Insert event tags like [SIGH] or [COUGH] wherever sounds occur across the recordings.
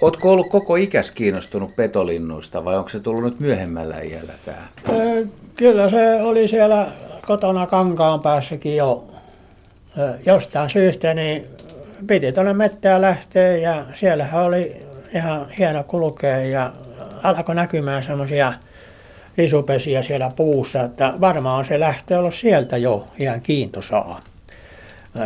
Oletko ollut koko ikäs kiinnostunut petolinnuista vai onko se tullut nyt myöhemmällä iällä tämä? Kyllä se oli siellä kotona kankaan päässäkin jo jostain syystä, niin piti tuonne mettään lähteä ja siellähän oli ihan hieno kulkea ja alkoi näkymään semmoisia lisupesiä siellä puussa, että varmaan se lähtee ollut sieltä jo ihan kiintosaa.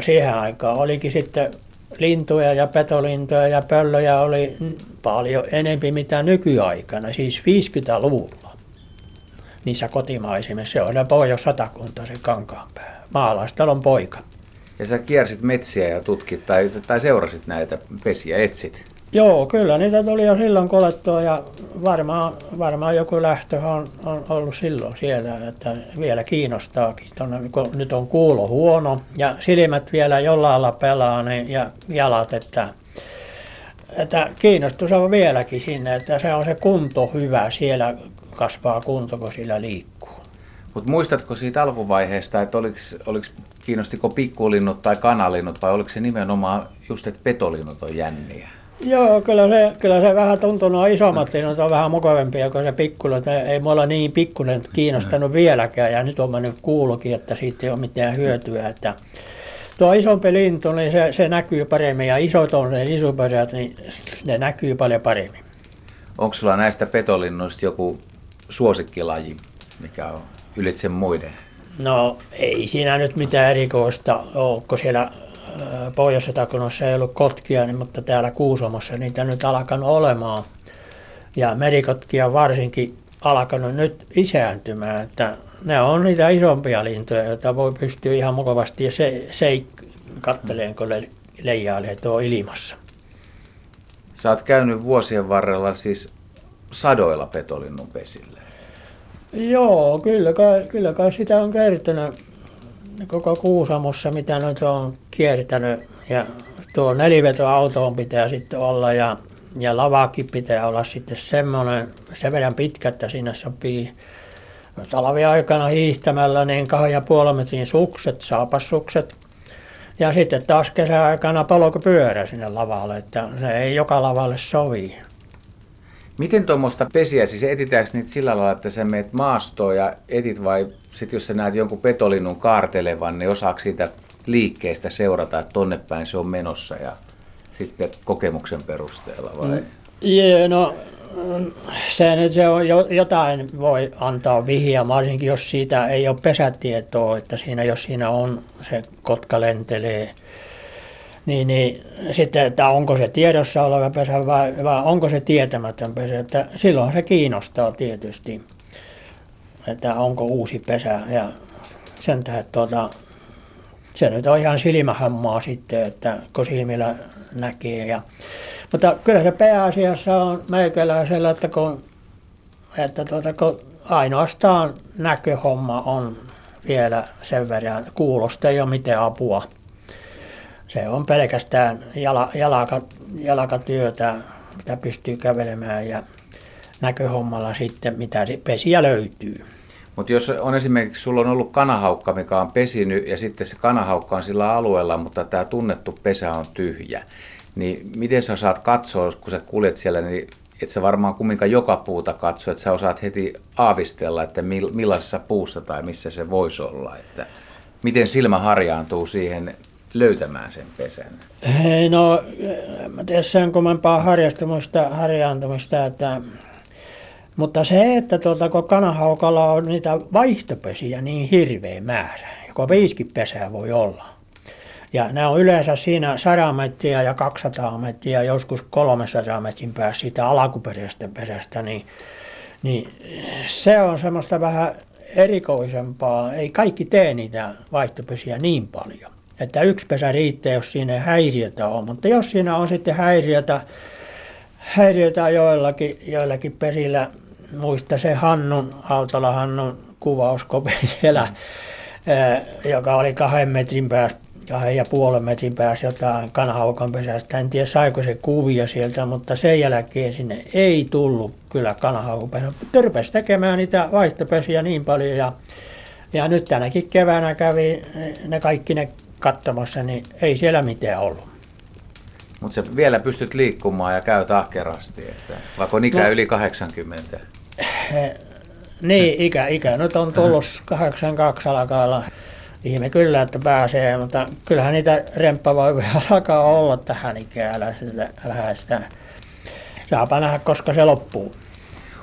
Siihen aikaan olikin sitten lintuja ja petolintuja ja pöllöjä oli paljon enempi mitä nykyaikana, siis 50-luvulla niissä kotimaisimmissa. Se ne Pohjois-Satakunta, se Kankaanpää. Maalaistalon poika. Ja sä kiersit metsiä ja tutkit tai, tai seurasit näitä pesiä, etsit? Joo, kyllä niitä tuli jo silloin kolettua ja varmaan, varmaan joku lähtö on, on ollut silloin siellä, että vielä kiinnostaakin. Tuonne, kun nyt on kuulo huono ja silmät vielä jollain lailla pelaa niin, ja jalat, että, että kiinnostus on vieläkin sinne, että se on se kunto hyvä, siellä kasvaa kunto, kun sillä liikkuu. Mutta muistatko siitä alkuvaiheesta, että oliko, oliko, kiinnostiko pikkulinnut tai kanalinnut vai oliko se nimenomaan just, että petolinnut on jänniä? Joo, kyllä se, kyllä se vähän tuntuu, nuo isommat linnut on vähän mukavampia kuin se pikkulinnut. Ei mulla niin pikkunen kiinnostanut vieläkään ja nyt on mennyt kuulukin, että siitä ei ole mitään hyötyä. Että tuo isompi lintu, niin se, se näkyy paremmin ja isot on ne isuperät, niin ne näkyy paljon paremmin. Onko sulla näistä petolinnuista joku suosikkilaji, mikä on ylitse muiden? No ei siinä nyt mitään erikoista ole, kun siellä Pohjois-Satakunnassa ei ollut kotkia, niin, mutta täällä Kuusamossa niitä nyt alkanut olemaan. Ja merikotkia varsinkin alkanut nyt isääntymään, että ne on niitä isompia lintuja, joita voi pystyä ihan mukavasti ja se, se katteleen, kun le, leijailee tuo ilmassa. Sä oot käynyt vuosien varrella siis sadoilla petolinnun pesillä. Joo, kyllä kai, kyllä kai sitä on kertynyt koko Kuusamossa, mitä nyt on kiertänyt. Ja tuo nelivetoautoon pitää sitten olla ja, ja lavakin pitää olla sitten semmoinen, sen verran pitkä, että siinä sopii talviaikana hiihtämällä niin kahden ja puolen metrin sukset, saapassukset. Ja sitten taas kesäaikana polkupyörä sinne lavalle, että se ei joka lavalle sovi. Miten tuommoista pesiä, siis etitäänkö niitä sillä lailla, että sä meet maastoon ja etit vai sitten jos sä näet jonkun petolinnun kaartelevan, niin osaako siitä liikkeestä seurata, että tonne päin se on menossa ja sitten kokemuksen perusteella vai? Mm, yeah, no se nyt se on, jotain voi antaa vihja, varsinkin jos siitä ei ole pesätietoa, että siinä, jos siinä on se kotka lentelee, niin, niin sitten, että onko se tiedossa oleva pesä vai, vai onko se tietämätön pesä, että silloin se kiinnostaa tietysti, että onko uusi pesä ja sen tähden tuota, se nyt on ihan silmähammaa sitten, että kun silmillä näkee. Ja, mutta kyllä se pääasiassa on meikäläisellä, että kun, että tuota, kun ainoastaan näköhomma on vielä sen verran, kuulosta ei ole mitään apua se on pelkästään jala, jalakatyötä, mitä pystyy kävelemään ja näköhommalla sitten, mitä pesiä löytyy. Mutta jos on esimerkiksi, sulla on ollut kanahaukka, mikä on pesinyt ja sitten se kanahaukka on sillä alueella, mutta tämä tunnettu pesä on tyhjä, niin miten sä saat katsoa, kun sä kuljet siellä, niin et sä varmaan kumminkaan joka puuta katso, että sä osaat heti aavistella, että millaisessa puussa tai missä se voisi olla. Että miten silmä harjaantuu siihen löytämään sen pesän? Hei, no, tiedä sen kummempaa harjastumista, harjaantumista, että mutta se, että tuota, kun kanahaukalla on niitä vaihtopesiä niin hirveä määrä, joko viisikin pesää voi olla. Ja nämä on yleensä siinä 100 metriä ja 200 metriä, joskus 300 metrin päässä siitä alkuperäisestä pesästä, niin, niin se on semmoista vähän erikoisempaa. Ei kaikki tee niitä vaihtopesiä niin paljon että yksi pesä riittää, jos siinä ei häiriötä ole. Mutta jos siinä on sitten häiriötä, häiriötä joillakin, joillakin pesillä, muista se Hannun, Hautala Hannun kuvauskopi [LAUGHS] siellä, joka oli kahden metrin päästä, kahden ja puolen metrin päässä jotain kanahaukan pesästä. En tiedä saiko se kuvia sieltä, mutta sen jälkeen sinne ei tullut kyllä kanahaukan pesä. Törpäsi tekemään niitä vaihtopesiä niin paljon ja ja nyt tänäkin keväänä kävi ne kaikki ne katsomassa, niin ei siellä mitään ollut. Mutta sä vielä pystyt liikkumaan ja käyt ahkerasti, että vaikka on ikä no, yli 80. Niin, ikä, ikä. Nyt on tullut 82 alkaa olla ihme kyllä, että pääsee, mutta kyllähän niitä remppavoivia [LAUGHS] alkaa olla tähän ikään, älä sitä, älä sitä. Saapa nähdä, koska se loppuu.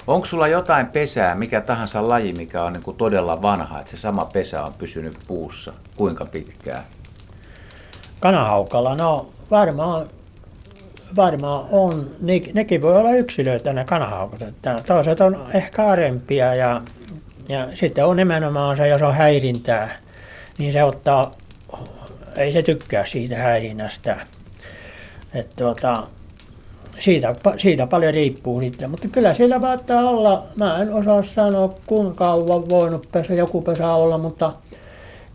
Onko sulla jotain pesää, mikä tahansa laji, mikä on niin todella vanha, että se sama pesä on pysynyt puussa? Kuinka pitkään? Kanahaukalla, no varmaan, varmaan on. Ne, nekin voi olla yksilöitä ne kanahaukot. Että toiset on ehkä arempia ja, ja sitten on nimenomaan se, jos on häirintää, niin se ottaa, ei se tykkää siitä häirinnästä. Että tuota, siitä, siitä paljon riippuu sitten, mutta kyllä siellä saattaa olla, mä en osaa sanoa kuinka kauan voinut pesä, joku pesä olla, mutta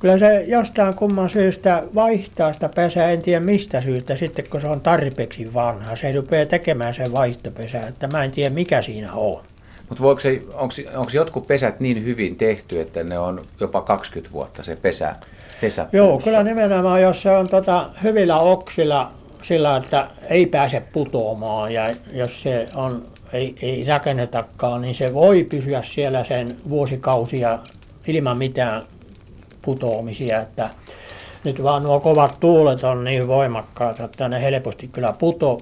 kyllä se jostain kumman syystä vaihtaa sitä pesää, en tiedä mistä syystä sitten kun se on tarpeeksi vanha, se rupeaa tekemään sen vaihtopesä, että mä en tiedä mikä siinä on. Mutta onko jotkut pesät niin hyvin tehty, että ne on jopa 20 vuotta se pesä? pesä Joo, kyllä nimenomaan, jos se on tota, hyvillä oksilla sillä, että ei pääse putoamaan ja jos se on, ei, ei rakennetakaan, niin se voi pysyä siellä sen vuosikausia ilman mitään putoamisia. Että nyt vaan nuo kovat tuulet on niin voimakkaat, että ne helposti kyllä puto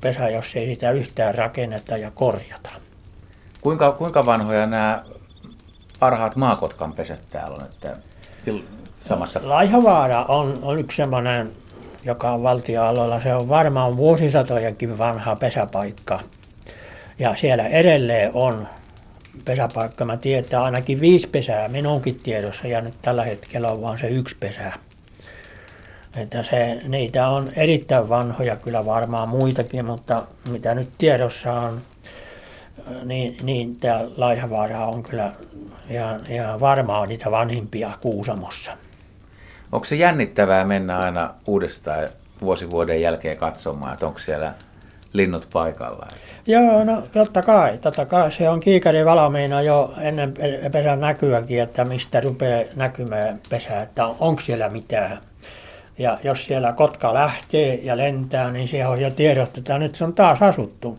pesä, jos ei sitä yhtään rakenneta ja korjata. Kuinka, kuinka vanhoja nämä parhaat maakotkan pesät täällä on? Että samassa... Laihavaara on, on yksi semmoinen joka on valtioalueella. Se on varmaan vuosisatojakin vanha pesäpaikka. Ja siellä edelleen on pesäpaikka. Mä tiedän, että ainakin viisi pesää minunkin tiedossa ja nyt tällä hetkellä on vain se yksi pesä. Että se, niitä on erittäin vanhoja kyllä varmaan muitakin, mutta mitä nyt tiedossa on, niin, niin tämä Laihavaara on kyllä ihan, ihan varmaan niitä vanhimpia Kuusamossa. Onko se jännittävää mennä aina uudestaan vuosi vuoden jälkeen katsomaan, että onko siellä linnut paikalla? Joo, no totta kai. Totta kai se on kiikari valmiina jo ennen pesän näkyäkin, että mistä rupeaa näkymään pesä, että onko siellä mitään. Ja jos siellä kotka lähtee ja lentää, niin se on jo tiedostetaan, että nyt se on taas asuttu.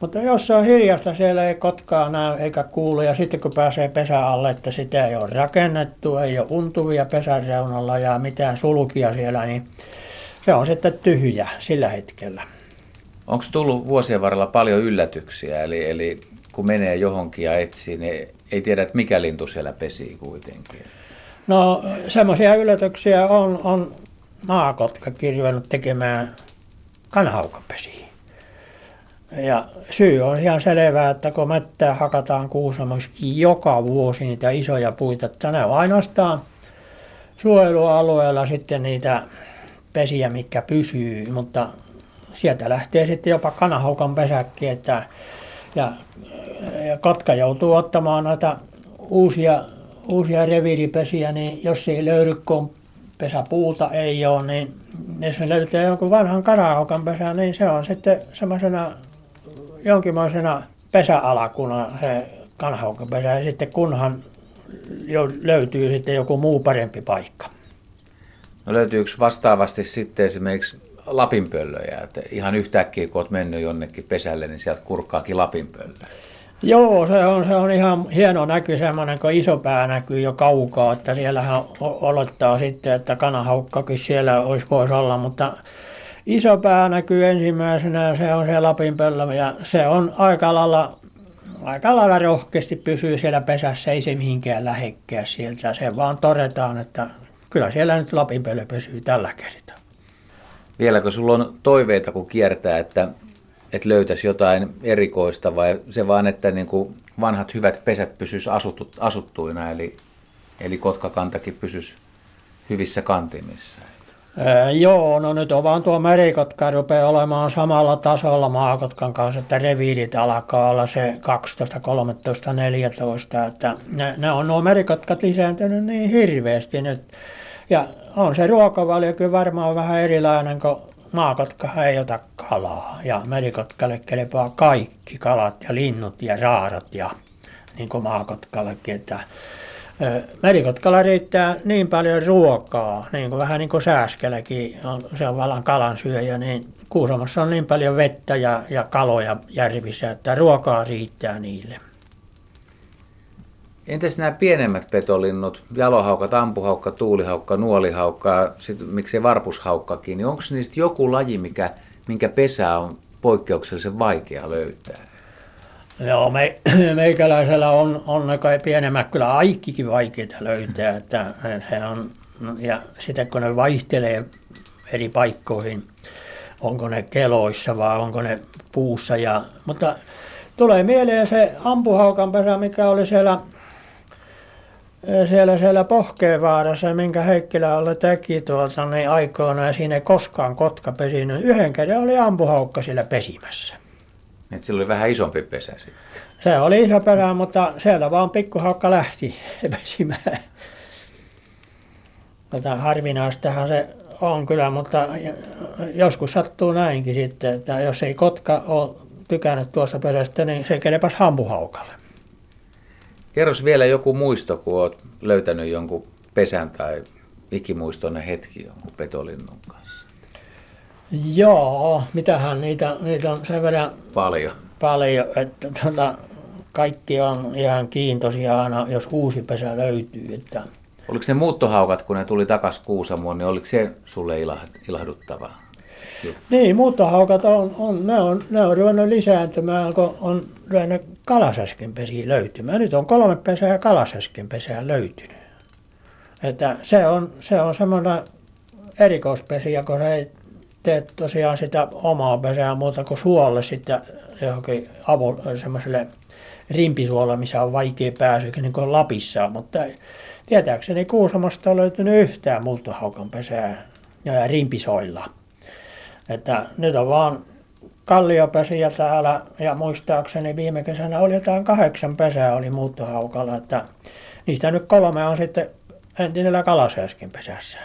Mutta jos se on hiljasta, siellä ei kotkaa näy eikä kuulu. Ja sitten kun pääsee pesä alle, että sitä ei ole rakennettu, ei ole untuvia pesän reunalla ja mitään sulkia siellä, niin se on sitten tyhjä sillä hetkellä. Onko tullut vuosien varrella paljon yllätyksiä? Eli, eli kun menee johonkin ja etsii, niin ei tiedä, että mikä lintu siellä pesii kuitenkin. No semmoisia yllätyksiä on, on maakotka kirjoinut tekemään kanhaukapesiä. Ja syy on ihan selvää, että kun mättää hakataan Kuusamoissakin joka vuosi niitä isoja puita, että ne on ainoastaan suojelualueella sitten niitä pesiä, mitkä pysyy, mutta sieltä lähtee sitten jopa kanahaukan pesäkki, että ja, ja kotka joutuu ottamaan noita uusia, uusia reviiripesiä, niin jos ei löydy, kun pesäpuuta ei ole, niin jos ne löytää jonkun vanhan kanahaukan pesän, niin se on sitten semmoisena jonkinlaisena pesäalakuna se kanhaukapesä ja sitten kunhan jo löytyy sitten joku muu parempi paikka. No löytyykö vastaavasti sitten esimerkiksi lapinpöllöjä, että ihan yhtäkkiä kun olet mennyt jonnekin pesälle, niin sieltä kurkkaakin lapinpöllö? Joo, se on, se on ihan hieno näky semmoinen, kun iso pää näkyy jo kaukaa, että siellähän olettaa sitten, että kanahaukkakin siellä olisi voisi olla, mutta iso pää näkyy ensimmäisenä, se on se Lapinpöllö ja se on aika lailla, aika lailla rohkeasti pysyy siellä pesässä, ei se mihinkään lähekkää sieltä. Se vaan todetaan, että kyllä siellä nyt Lapinpöllö pysyy tällä kertaa. Vieläkö sulla on toiveita, kun kiertää, että, että löytäisi jotain erikoista vai se vaan, että niin kuin vanhat hyvät pesät pysyisivät asuttu, asuttuina, eli, eli kotkakantakin pysyisi hyvissä kantimissa? Ää, joo, no nyt on vaan tuo merikotka rupeaa olemaan samalla tasolla maakotkan kanssa, että reviirit alkaa olla se 12, 13, 14, että ne, ne on nuo merikotkat lisääntynyt niin hirveästi nyt. Ja on se ruokavaliokin varmaan vähän erilainen, kun maakotka ei ota kalaa ja merikotkalle kelepaa kaikki kalat ja linnut ja raarat ja niin kuin maakotkallekin, että merikotkalla riittää niin paljon ruokaa, niin kuin vähän niin kuin sääskelläkin, on, se on vallan kalan syöjä, niin Kuusamossa on niin paljon vettä ja, ja kaloja järvissä, että ruokaa riittää niille. Entäs nämä pienemmät petolinnut, jalohaukat, ampuhaukka, tuulihaukka, nuolihaukka, sit, miksei varpushaukkakin, niin onko niistä joku laji, mikä, minkä pesää on poikkeuksellisen vaikea löytää? Joo, me, [CLEARS THROAT] meikäläisellä on, on ne kai pienemmät kyllä aikkikin vaikeita löytää, että he on, ja sitten kun ne vaihtelee eri paikkoihin, onko ne keloissa vai onko ne puussa, ja, mutta tulee mieleen se ampuhaukan pesä, mikä oli siellä siellä, siellä Pohkeenvaarassa, minkä Heikkilä oli teki tuolta niin aikoina, ja siinä ei koskaan kotka pesinyt. Yhden kerran oli ampuhaukka siellä pesimässä. Et sillä oli vähän isompi pesä sitten. Se oli iso pesä, mutta siellä vaan pikkuhaukka lähti [LAUGHS] pesimään. Mutta harvinaistahan se on kyllä, mutta joskus sattuu näinkin sitten, että jos ei kotka ole tykännyt tuosta pesästä, niin se kelepas hampuhaukalle. Kerros vielä joku muisto, kun olet löytänyt jonkun pesän tai ikimuistoinen hetki jonkun petolinnun kanssa. Joo, mitähän niitä, niitä on sen verran Paljon. paljon, että tuota, kaikki on ihan kiintoisia aina, jos uusi pesä löytyy. Että Oliko ne muuttohaukat, kun ne tuli takaisin Kuusamoon, niin oliko se sulle ilahduttavaa? Niin, muuttohaukat on, on, ne on, ne on ruvennut lisääntymään, kun on ruvennut kalasäsken pesiä löytymään. Nyt on kolme pesää kalasäsken pesää löytynyt. Että se on, se on semmoinen erikoispesiä, kun se ei tee tosiaan sitä omaa pesää muuta kuin suolle sitten johonkin avu, semmoiselle rimpisuolle, missä on vaikea pääsy, niin kuin Lapissa, mutta tietääkseni Kuusamosta on löytynyt yhtään muuttohaukan pesää ja rimpisoilla. Että nyt on vaan kalliopesiä täällä ja muistaakseni viime kesänä oli jotain kahdeksan pesää oli muuttohaukalla, että niistä nyt kolme on sitten entisellä kalasääskin pesässä.